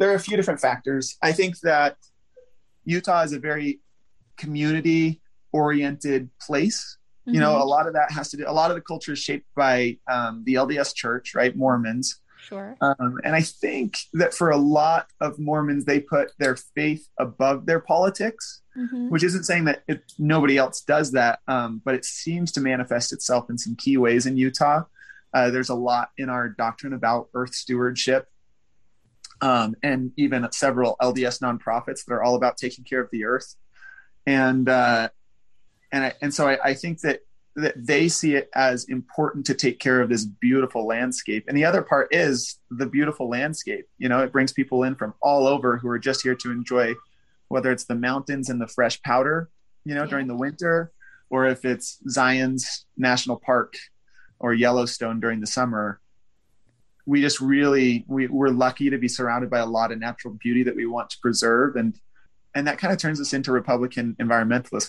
there are a few different factors. I think that Utah is a very community oriented place. Mm-hmm. You know, mm-hmm. a lot of that has to do, a lot of the culture is shaped by um, the LDS church, right? Mormons. Sure. Um, and I think that for a lot of Mormons, they put their faith above their politics, mm-hmm. which isn't saying that it, nobody else does that, um, but it seems to manifest itself in some key ways in Utah. Uh, there's a lot in our doctrine about earth stewardship um, and even several LDS nonprofits that are all about taking care of the earth. And uh, and I, and so I, I think that that they see it as important to take care of this beautiful landscape. And the other part is the beautiful landscape. You know, it brings people in from all over who are just here to enjoy whether it's the mountains and the fresh powder, you know, yeah. during the winter, or if it's Zion's National Park or Yellowstone during the summer we just really we, we're lucky to be surrounded by a lot of natural beauty that we want to preserve. And and that kind of turns us into republican environmentalists